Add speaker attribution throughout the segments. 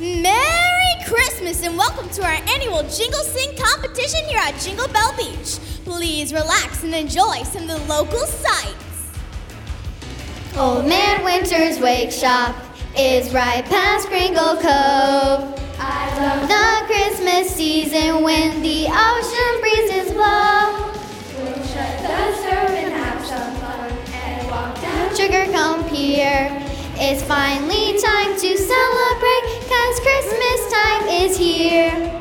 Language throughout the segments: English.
Speaker 1: Merry Christmas and welcome to our annual Jingle Sing competition here at Jingle Bell Beach. Please relax and enjoy some of the local sights.
Speaker 2: Old Man Winter's wake shop is right past Kringle Cove. I love the Christmas season when the ocean breezes blow. We'll shut the surf and have some fun and walk down Sugarcomb Pier. It's finally time to celebrate, cause Christmas time is here.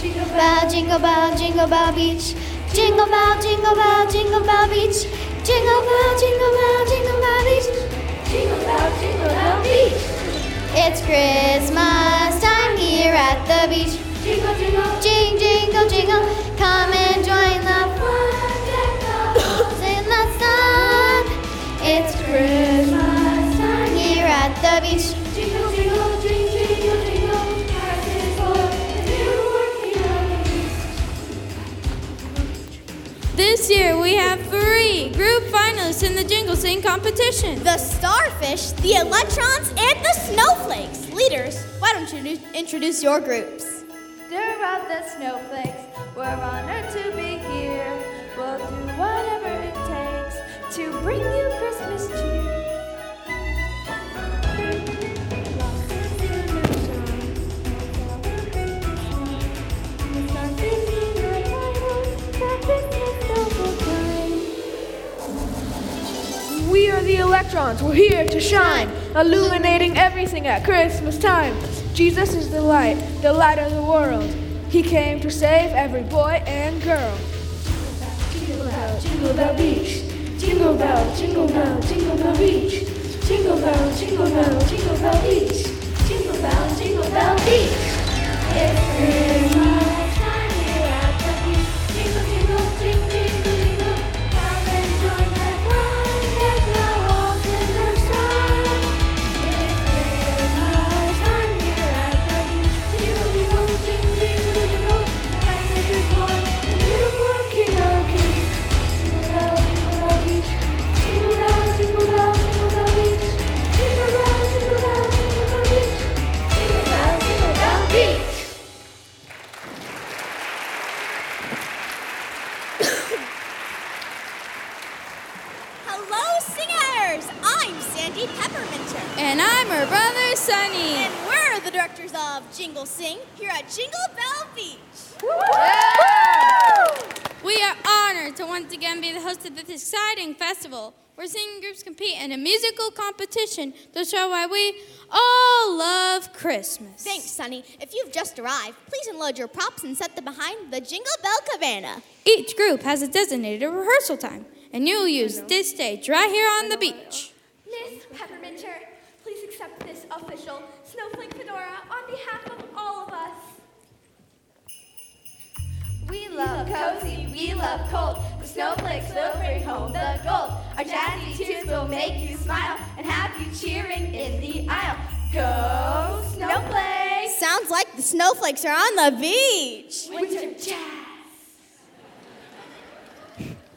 Speaker 2: Jingle bell, jingle bell, jingle bell beach. Jingle bell, jingle bell, jingle bell beach. Jingle bell, jingle bell, jingle bell beach. Jingle bell, jingle bell beach. It's Christmas time here at the beach. Jingle, jingle, jing, jingle, jingle. Come and join the fun in the sun. It's Christmas time here at the beach.
Speaker 3: This year we have three group finalists in the Jingle Sing competition.
Speaker 1: The starfish, the electrons, and the snowflakes. Leaders, why don't you introduce your groups?
Speaker 4: Dear of the snowflakes, we're honored to be here. We'll do whatever it takes to bring you Christmas cheer.
Speaker 5: The electrons. We're here to shine, illuminating everything at Christmas time. Jesus is the light, the light of the world. He came to save every boy and girl. Jingle bell, jingle bell beach. Jingle bell, jingle bell, jingle bell beach. Jingle bell, jingle bell, jingle bell beach. Jingle bell, jingle bell beach. It's in
Speaker 3: competition to show why we all love Christmas.
Speaker 1: Thanks, Sunny. If you've just arrived, please unload your props and set them behind the Jingle Bell Cabana.
Speaker 3: Each group has a designated rehearsal time, and you'll use this stage right here on the beach.
Speaker 4: Miss Pepperminter, please accept this official snowflake fedora on behalf of We love cozy, we love cold. The snowflakes will bring home the gold. Our jazzy tunes will make you smile and have you cheering in the aisle. Go snowflakes!
Speaker 1: Sounds like the snowflakes are on the beach.
Speaker 4: Winter jazz!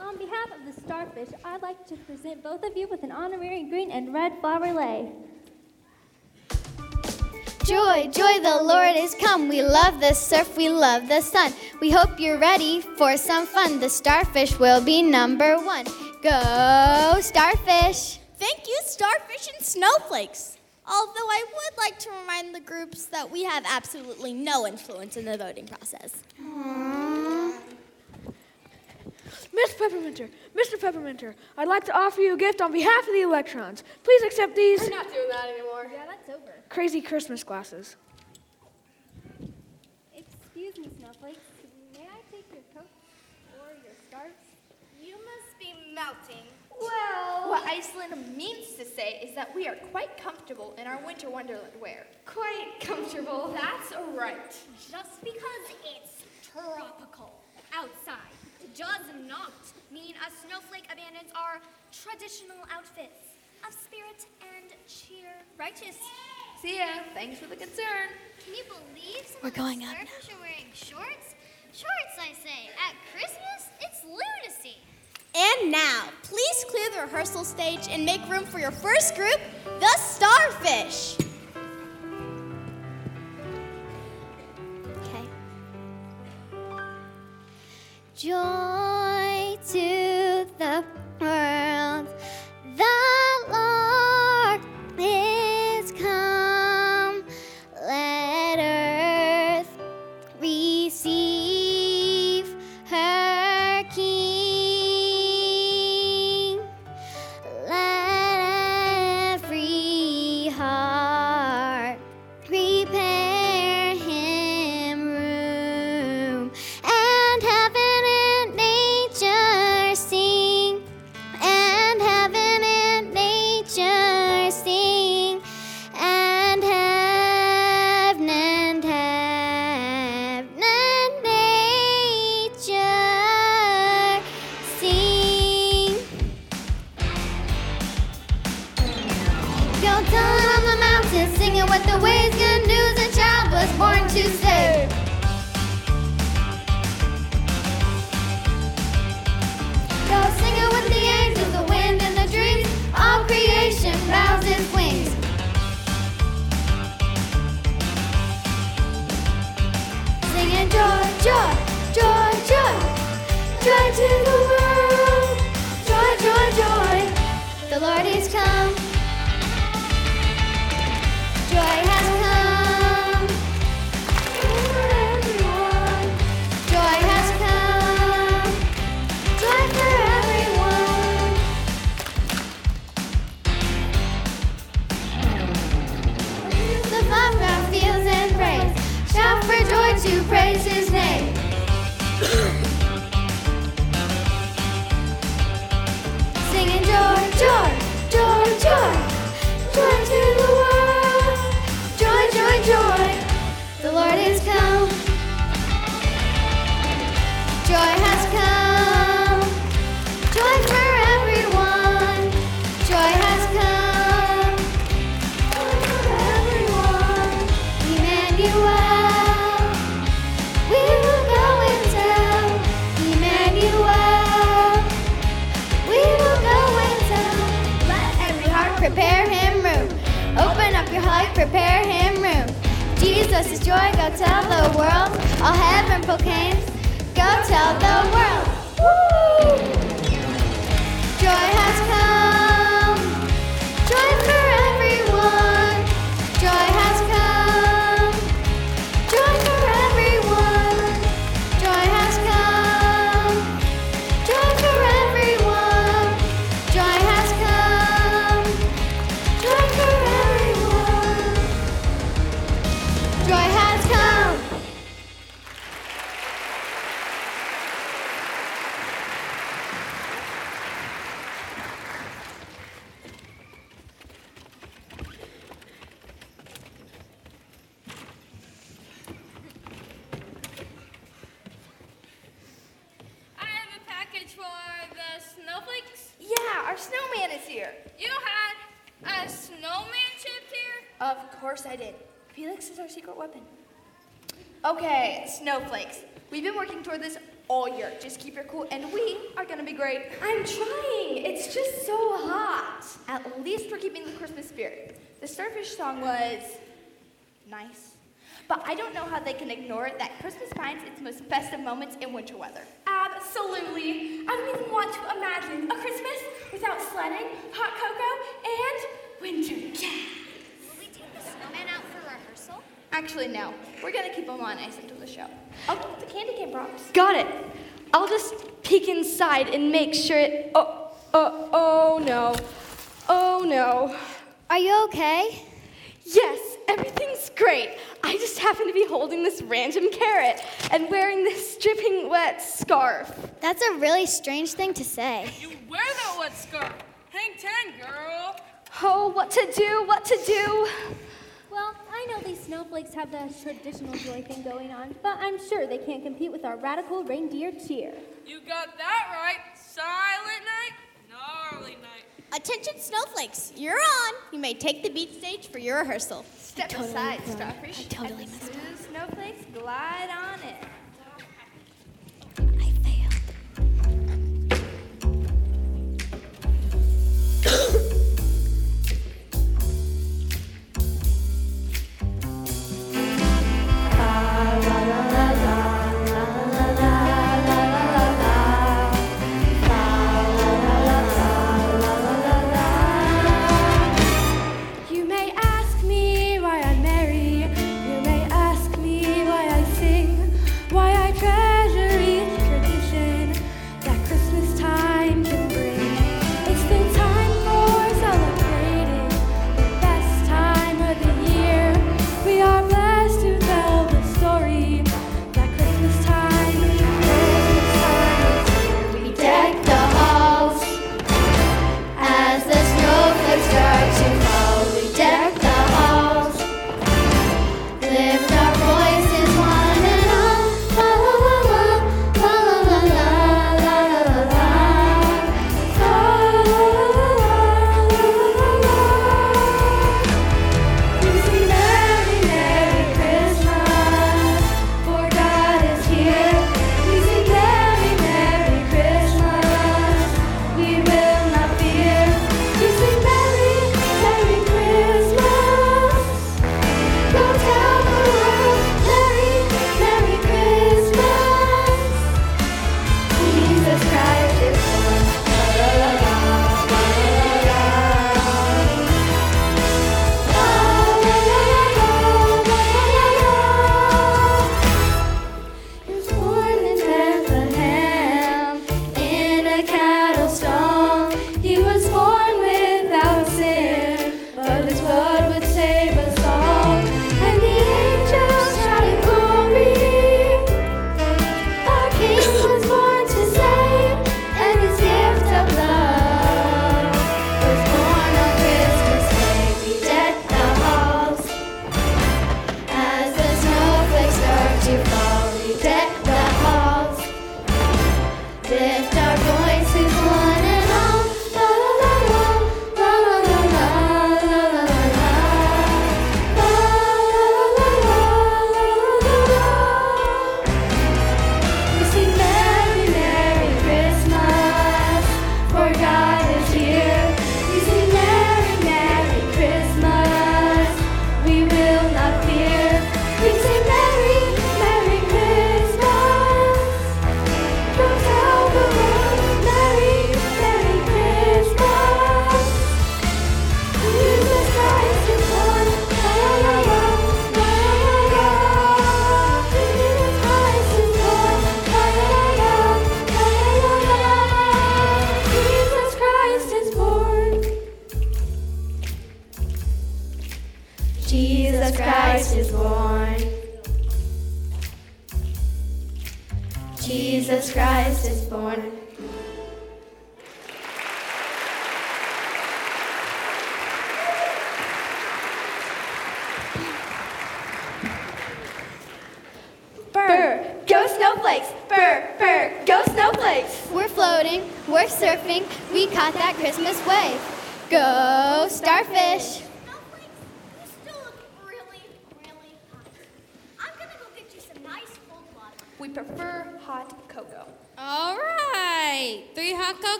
Speaker 6: On behalf of the Starfish, I'd like to present both of you with an honorary green and red flower lei.
Speaker 2: Joy, joy, the Lord is come. We love the surf, we love the sun. We hope you're ready for some fun. The starfish will be number one. Go, starfish!
Speaker 1: Thank you, starfish and snowflakes. Although I would like to remind the groups that we have absolutely no influence in the voting process.
Speaker 5: Miss Pepperminter, Mr. Pepperminter, I'd like to offer you a gift on behalf of the electrons. Please accept these We're
Speaker 4: not doing that anymore.
Speaker 6: Yeah, that's over.
Speaker 5: crazy Christmas glasses.
Speaker 6: Excuse me, Snowflakes. May I take your coat or your scarf?
Speaker 7: You must be melting.
Speaker 4: Well, what Iceland means to say is that we are quite comfortable in our winter wonderland wear. Quite comfortable. That's right.
Speaker 7: Just because it's tropical outside does not mean a snowflake abandons our traditional outfits of spirit and cheer. Righteous.
Speaker 4: See ya. Thanks for the concern.
Speaker 7: Can you believe some
Speaker 2: We're
Speaker 7: of going the
Speaker 2: surfers up.
Speaker 7: are wearing shorts? Shorts, I say. At Christmas, it's lunacy.
Speaker 1: And now, please clear the rehearsal stage and make room for your first group, the Starfish.
Speaker 2: Okay. Joy. Joy to prepare him room. Jesus is joy, go tell the world. All heaven proclaims, go tell the world.
Speaker 3: Snowflakes.
Speaker 4: We've been working toward this all year. Just keep your cool, and we are gonna be great. I'm trying. It's just so hot. At least we're keeping the Christmas spirit. The Starfish song was nice. But I don't know how they can ignore it that Christmas finds its most festive moments in winter weather.
Speaker 8: Absolutely. I don't even want to imagine a Christmas without sledding, hot cocoa, and winter jazz.
Speaker 7: Will we take the snowman out for rehearsal?
Speaker 4: Actually, no. We're gonna keep them on ice until the show. Oh, the candy cane props.
Speaker 8: Got it. I'll just peek inside and make sure it. Oh, oh, oh no. Oh no.
Speaker 2: Are you okay?
Speaker 8: Yes, everything's great. I just happen to be holding this random carrot and wearing this dripping wet scarf.
Speaker 2: That's a really strange thing to say.
Speaker 9: You wear that wet scarf. Hang ten, girl.
Speaker 8: Oh, what to do, what to do.
Speaker 6: Well, I know these snowflakes have the traditional joy thing going on, but I'm sure they can't compete with our radical reindeer cheer.
Speaker 9: You got that right. Silent night, gnarly night.
Speaker 1: Attention, snowflakes, you're on. You may take the beat stage for your rehearsal.
Speaker 4: Step aside, Starfish. totally and the smooth snowflakes glide on in.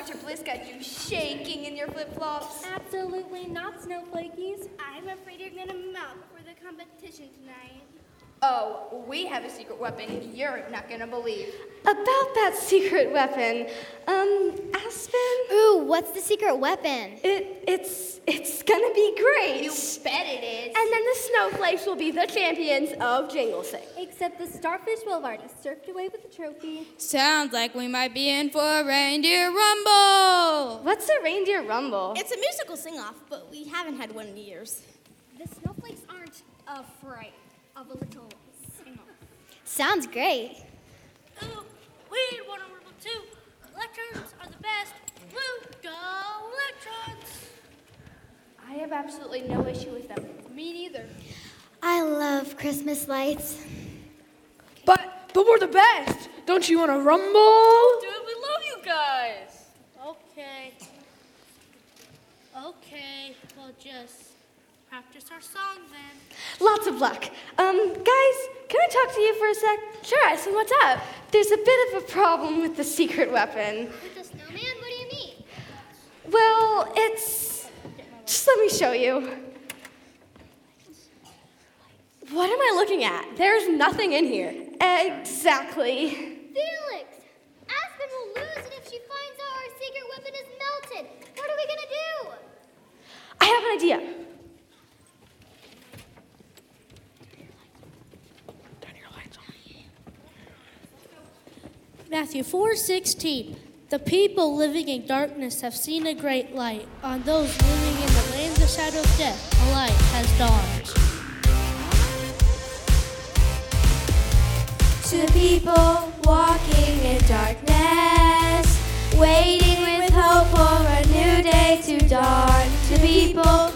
Speaker 8: Fishes, our winter bliss got you shaking in your flip flops.
Speaker 6: Absolutely not, snowflakies.
Speaker 7: I'm afraid you're gonna melt for the competition tonight.
Speaker 8: Oh, we have a secret weapon you're not gonna believe.
Speaker 10: About that secret weapon, um, Aspen,
Speaker 2: Ooh, what's the secret weapon?
Speaker 10: it, it's, it's gonna be great.
Speaker 8: You bet it is.
Speaker 10: And then the snowflakes will be the champions of Jingle Sing.
Speaker 6: Except the starfish will have already surfed away with the trophy.
Speaker 3: Sounds like we might be in for a reindeer rumble.
Speaker 10: What's a reindeer rumble?
Speaker 1: It's a musical sing-off, but we haven't had one in years.
Speaker 7: The snowflakes aren't afraid of a little sing-off.
Speaker 2: Sounds great.
Speaker 7: Ooh, we need one on Rumble too. Electrons are the best. Woo, go electrons!
Speaker 8: I have absolutely no issue with them.
Speaker 7: Me neither.
Speaker 2: I love Christmas lights.
Speaker 5: But but we're the best. Don't you want to rumble?
Speaker 9: Dude, we love you guys.
Speaker 7: Okay. Okay, we'll just practice our song then.
Speaker 10: Lots of luck. Um, guys, can I talk to you for a sec? Sure, Aspen, what's up? There's a bit of a problem with the secret weapon.
Speaker 7: With the snowman? What do you mean?
Speaker 10: Well, it's. Just let me show you. What am I looking at? There's nothing in here. Exactly.
Speaker 7: Felix! Aspen will lose it if she finds out our secret weapon is melted. What are we gonna do?
Speaker 10: I have an idea.
Speaker 11: Matthew 4:16 The people living in darkness have seen a great light. On those living in the land of the shadow of death, a light has dawned.
Speaker 2: To the people walking in darkness, waiting with hope for a new day to dawn. To people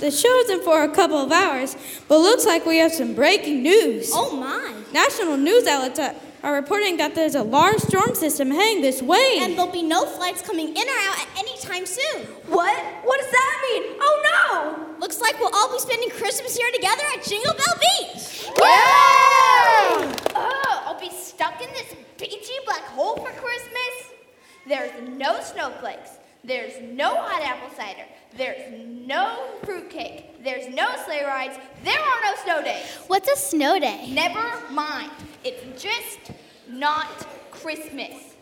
Speaker 2: the
Speaker 12: show isn't for a couple of hours, but looks like we have some breaking news.
Speaker 1: Oh my!
Speaker 12: National news outlets are- uh, are reporting that there's a large storm system heading this way.
Speaker 1: And there'll be no flights coming in or out at any time soon.
Speaker 4: What? What does that mean? Oh no!
Speaker 1: Looks like we'll all be spending Christmas here together at Jingle Bell Beach.
Speaker 4: Oh, I'll be stuck in this beachy black hole for Christmas. There's no snowflakes. There's no hot apple cider. There's no fruitcake. There's no sleigh rides. There are no snow days.
Speaker 2: What's a snow day?
Speaker 4: Never mind. It's just not Christmas.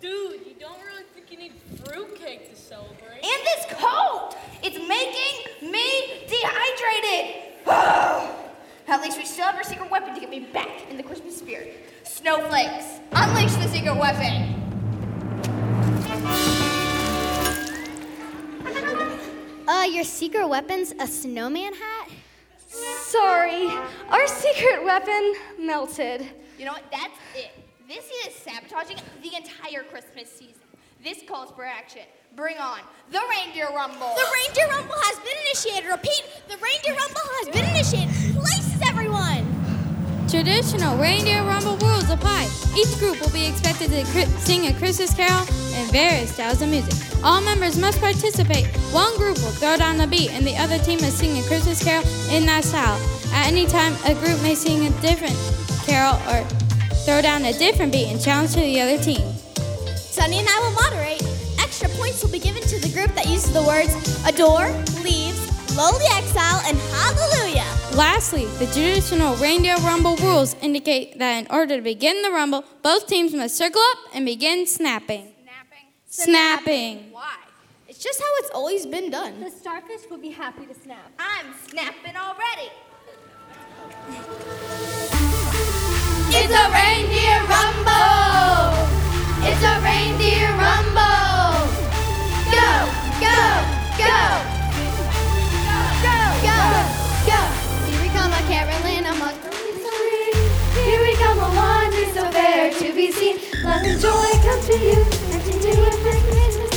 Speaker 9: Dude, you don't really think you need fruitcake to celebrate?
Speaker 4: And this coat! It's making me dehydrated! At least we still have our secret weapon to get me back in the Christmas spirit. Snowflakes, unleash the secret weapon!
Speaker 2: Uh, your secret weapon's a snowman hat?
Speaker 3: Sorry, our secret weapon melted.
Speaker 4: You know what? That's it. This is sabotaging the entire Christmas season. This calls for action. Bring on the reindeer rumble.
Speaker 1: The reindeer rumble has been initiated. Repeat, the reindeer rumble has been initiated. Places, everyone.
Speaker 12: Traditional reindeer rumble rules apply. Each group will be expected to cri- sing a Christmas carol and various styles of music. All members must participate. One group will throw down the beat, and the other team must sing a Christmas carol in that style. At any time, a group may sing a different carol or throw down a different beat and challenge to the other team.
Speaker 1: Sunny and I will moderate. Extra points will be given to the group that uses the words adore, leaves, lowly exile, and hallelujah.
Speaker 12: Lastly, the traditional reindeer rumble rules indicate that in order to begin the rumble, both teams must circle up and begin snapping. Snapping.
Speaker 4: Why?
Speaker 1: It's just how it's always been done.
Speaker 6: The starfish will be happy to snap.
Speaker 4: I'm snapping already.
Speaker 2: It's a reindeer rumble! It's a reindeer
Speaker 3: and joy come to you, and to you a Christmas.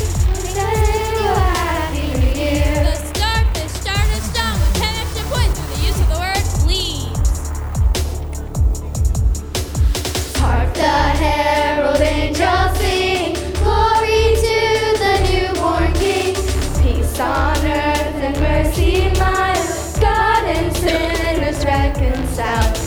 Speaker 3: Send you a happy new year.
Speaker 12: The starfish started strong with 10 extra points for the use of the word leaves.
Speaker 2: Hark the herald angels sing, glory to the newborn King.
Speaker 3: Peace on earth and mercy mild. God and sinners reconciled.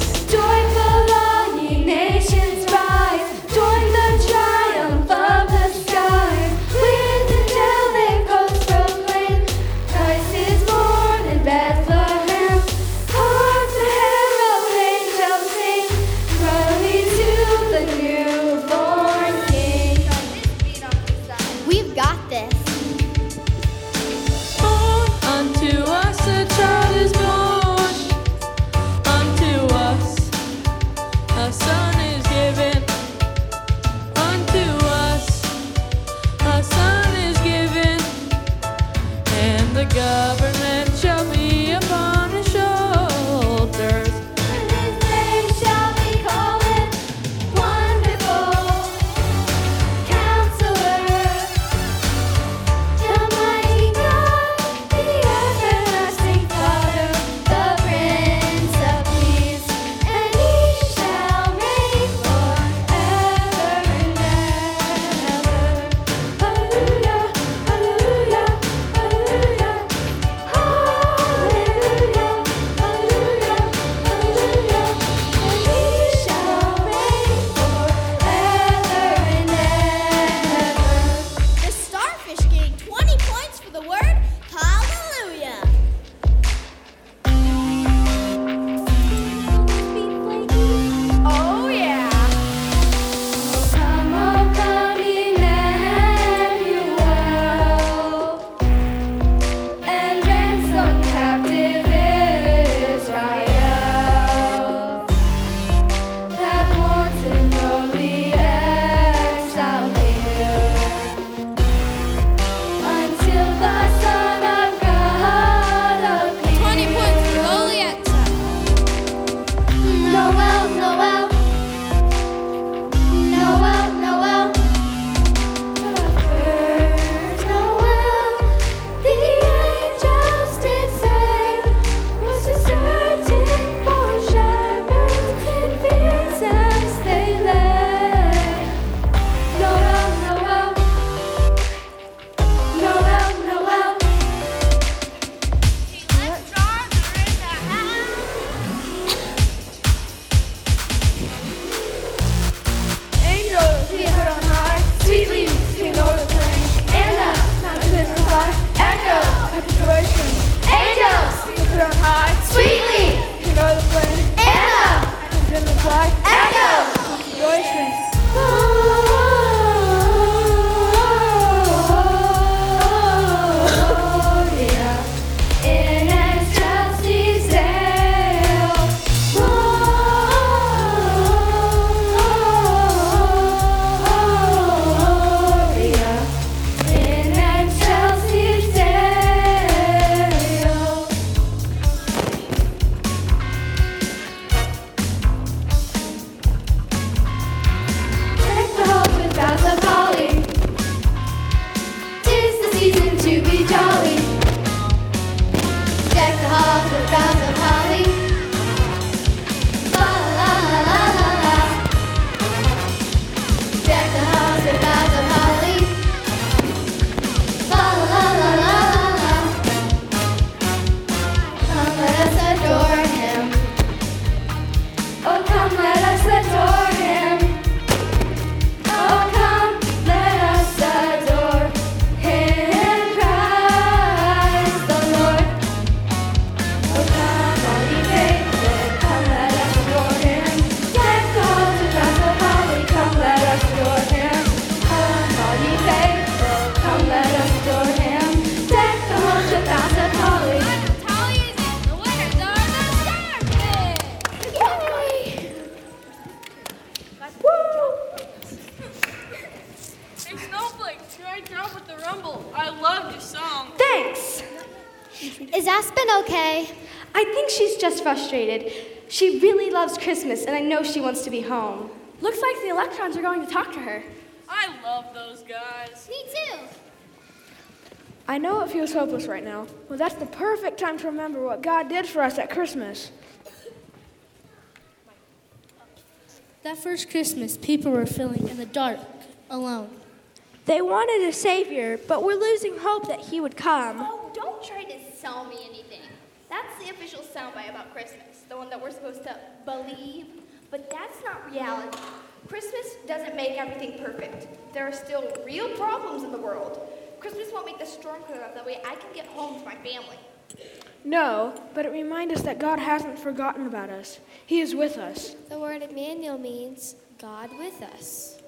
Speaker 10: Frustrated. She really loves Christmas, and I know she wants to be home.
Speaker 2: Looks like the electrons are going to talk to her.
Speaker 9: I love those guys.
Speaker 3: Me too.
Speaker 2: I know it feels hopeless right now, but that's the perfect time to remember what God did for us at Christmas.
Speaker 11: That first Christmas, people were feeling in the dark, alone.
Speaker 2: They wanted a Savior, but we're losing hope that He would come.
Speaker 4: Oh, don't try to sell me anything. That's the official soundbite about Christmas, the one that we're supposed to believe. But that's not reality. Christmas doesn't make everything perfect. There are still real problems in the world. Christmas won't make the storm clear up. That way I can get home to my family.
Speaker 2: No, but it reminds us that God hasn't forgotten about us. He is with us.
Speaker 3: The word Emmanuel means God with us.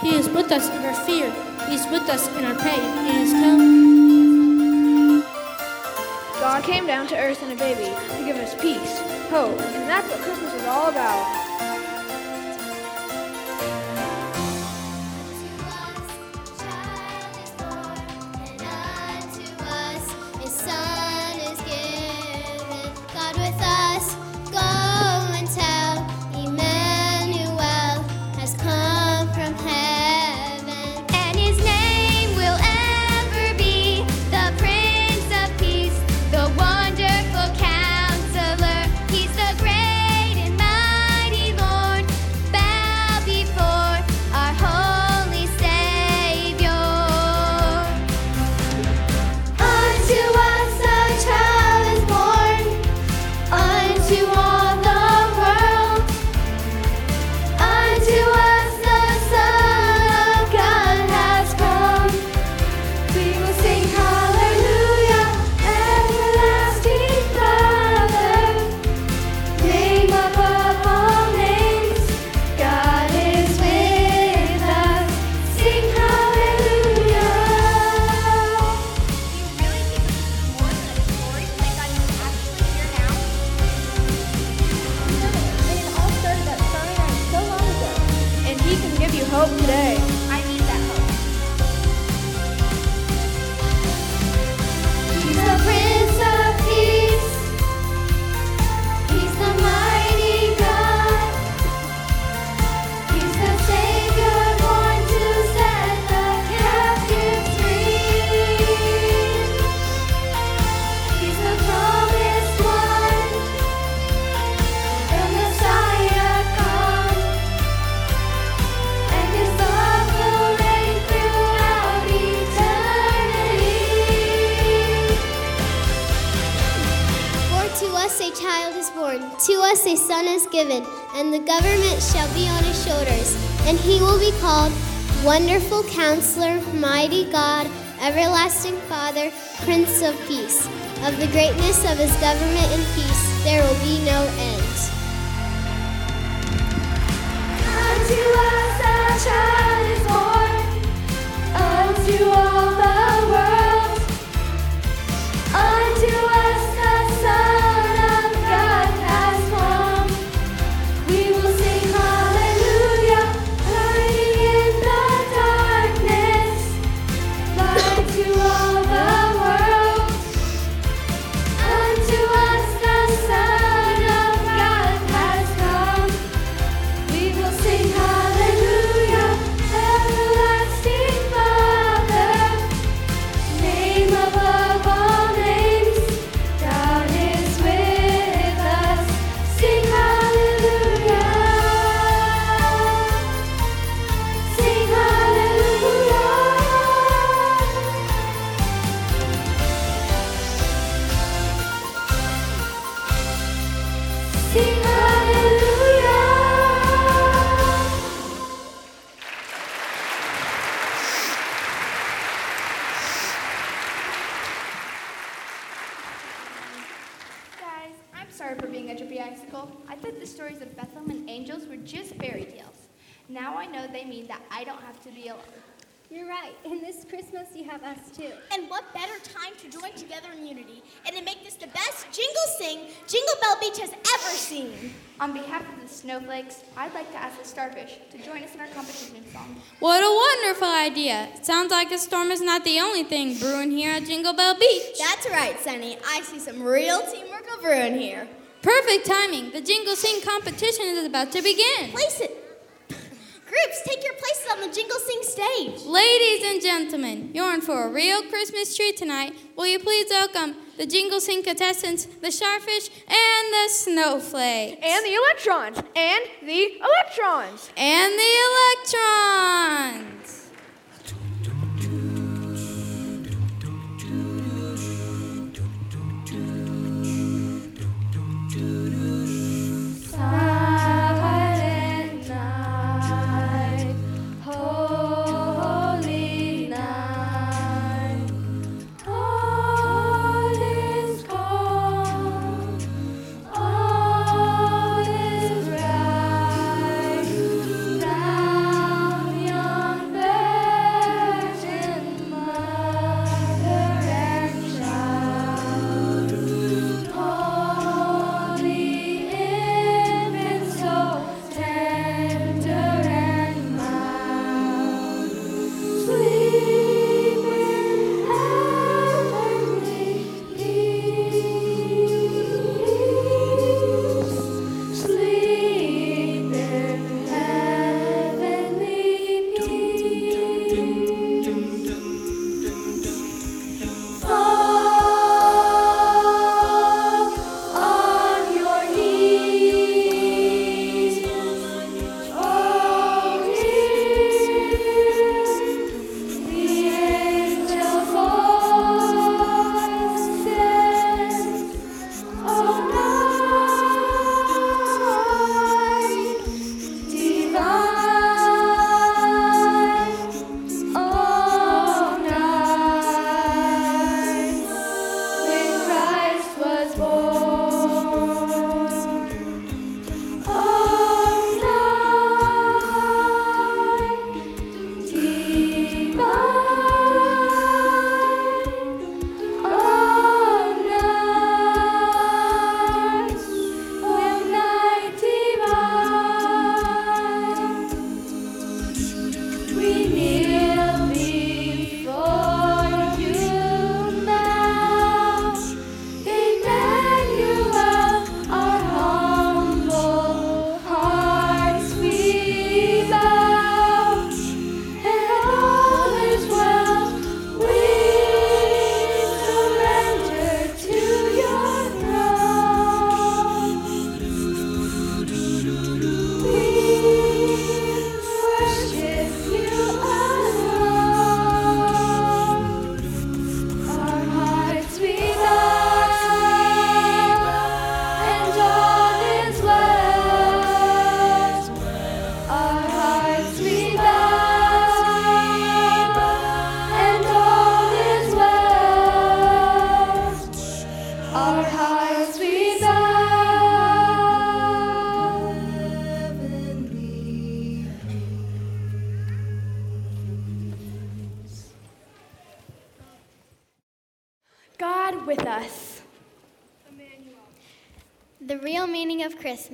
Speaker 11: He is with us in our fear. He is with us in our pain. He is come.
Speaker 2: Came down to earth in a baby to give us peace, hope, and that's what Christmas is all about.
Speaker 3: Everlasting Father, Prince of Peace. Of the greatness of his government and peace there will be no end. Unto us a child
Speaker 1: best Jingle Bell Beach has ever seen.
Speaker 8: On behalf of the snowflakes, I'd like to ask the starfish to join us in our competition song.
Speaker 3: What a wonderful idea. Sounds like a storm is not the only thing brewing here at Jingle Bell Beach.
Speaker 1: That's right, Sunny. I see some real teamwork over in here.
Speaker 3: Perfect timing. The Jingle Sing competition is about to begin.
Speaker 1: Place it. Groups, take your places on the Jingle Sing stage.
Speaker 3: Ladies and gentlemen, you're in for a real Christmas treat tonight. Will you please welcome the Jingle Sing contestants, the Starfish, and the Snowflake.
Speaker 5: And the Electrons. And the Electrons.
Speaker 3: And the Electrons.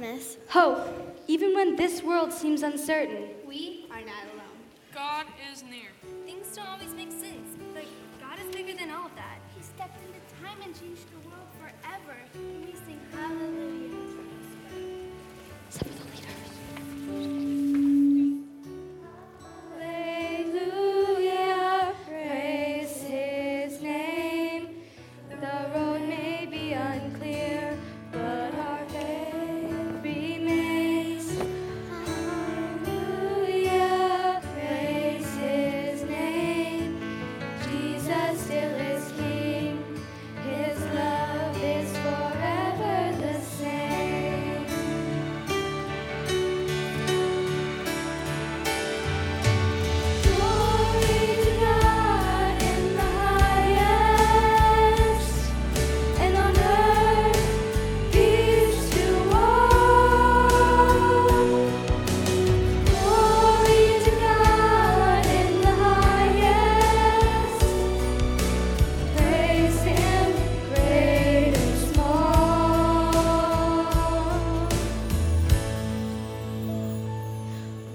Speaker 2: Christmas.
Speaker 8: Hope, even when this world seems uncertain.
Speaker 1: We are not alone.
Speaker 9: God is near.
Speaker 7: Things don't always make sense, but God is bigger than all of that.
Speaker 6: He stepped into time and changed the world forever. And we sing hallelujah.
Speaker 10: Hallelujah,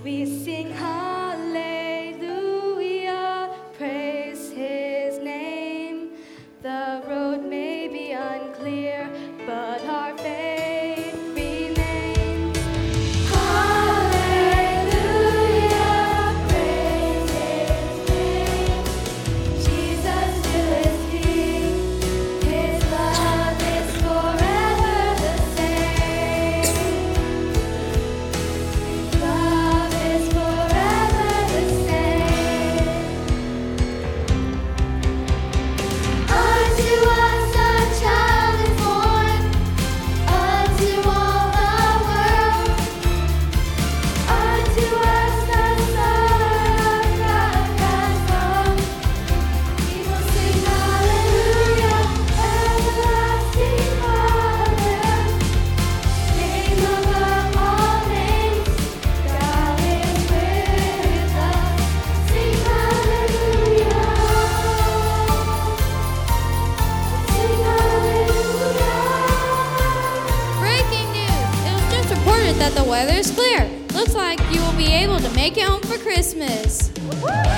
Speaker 12: we sing high. Christmas.
Speaker 3: Born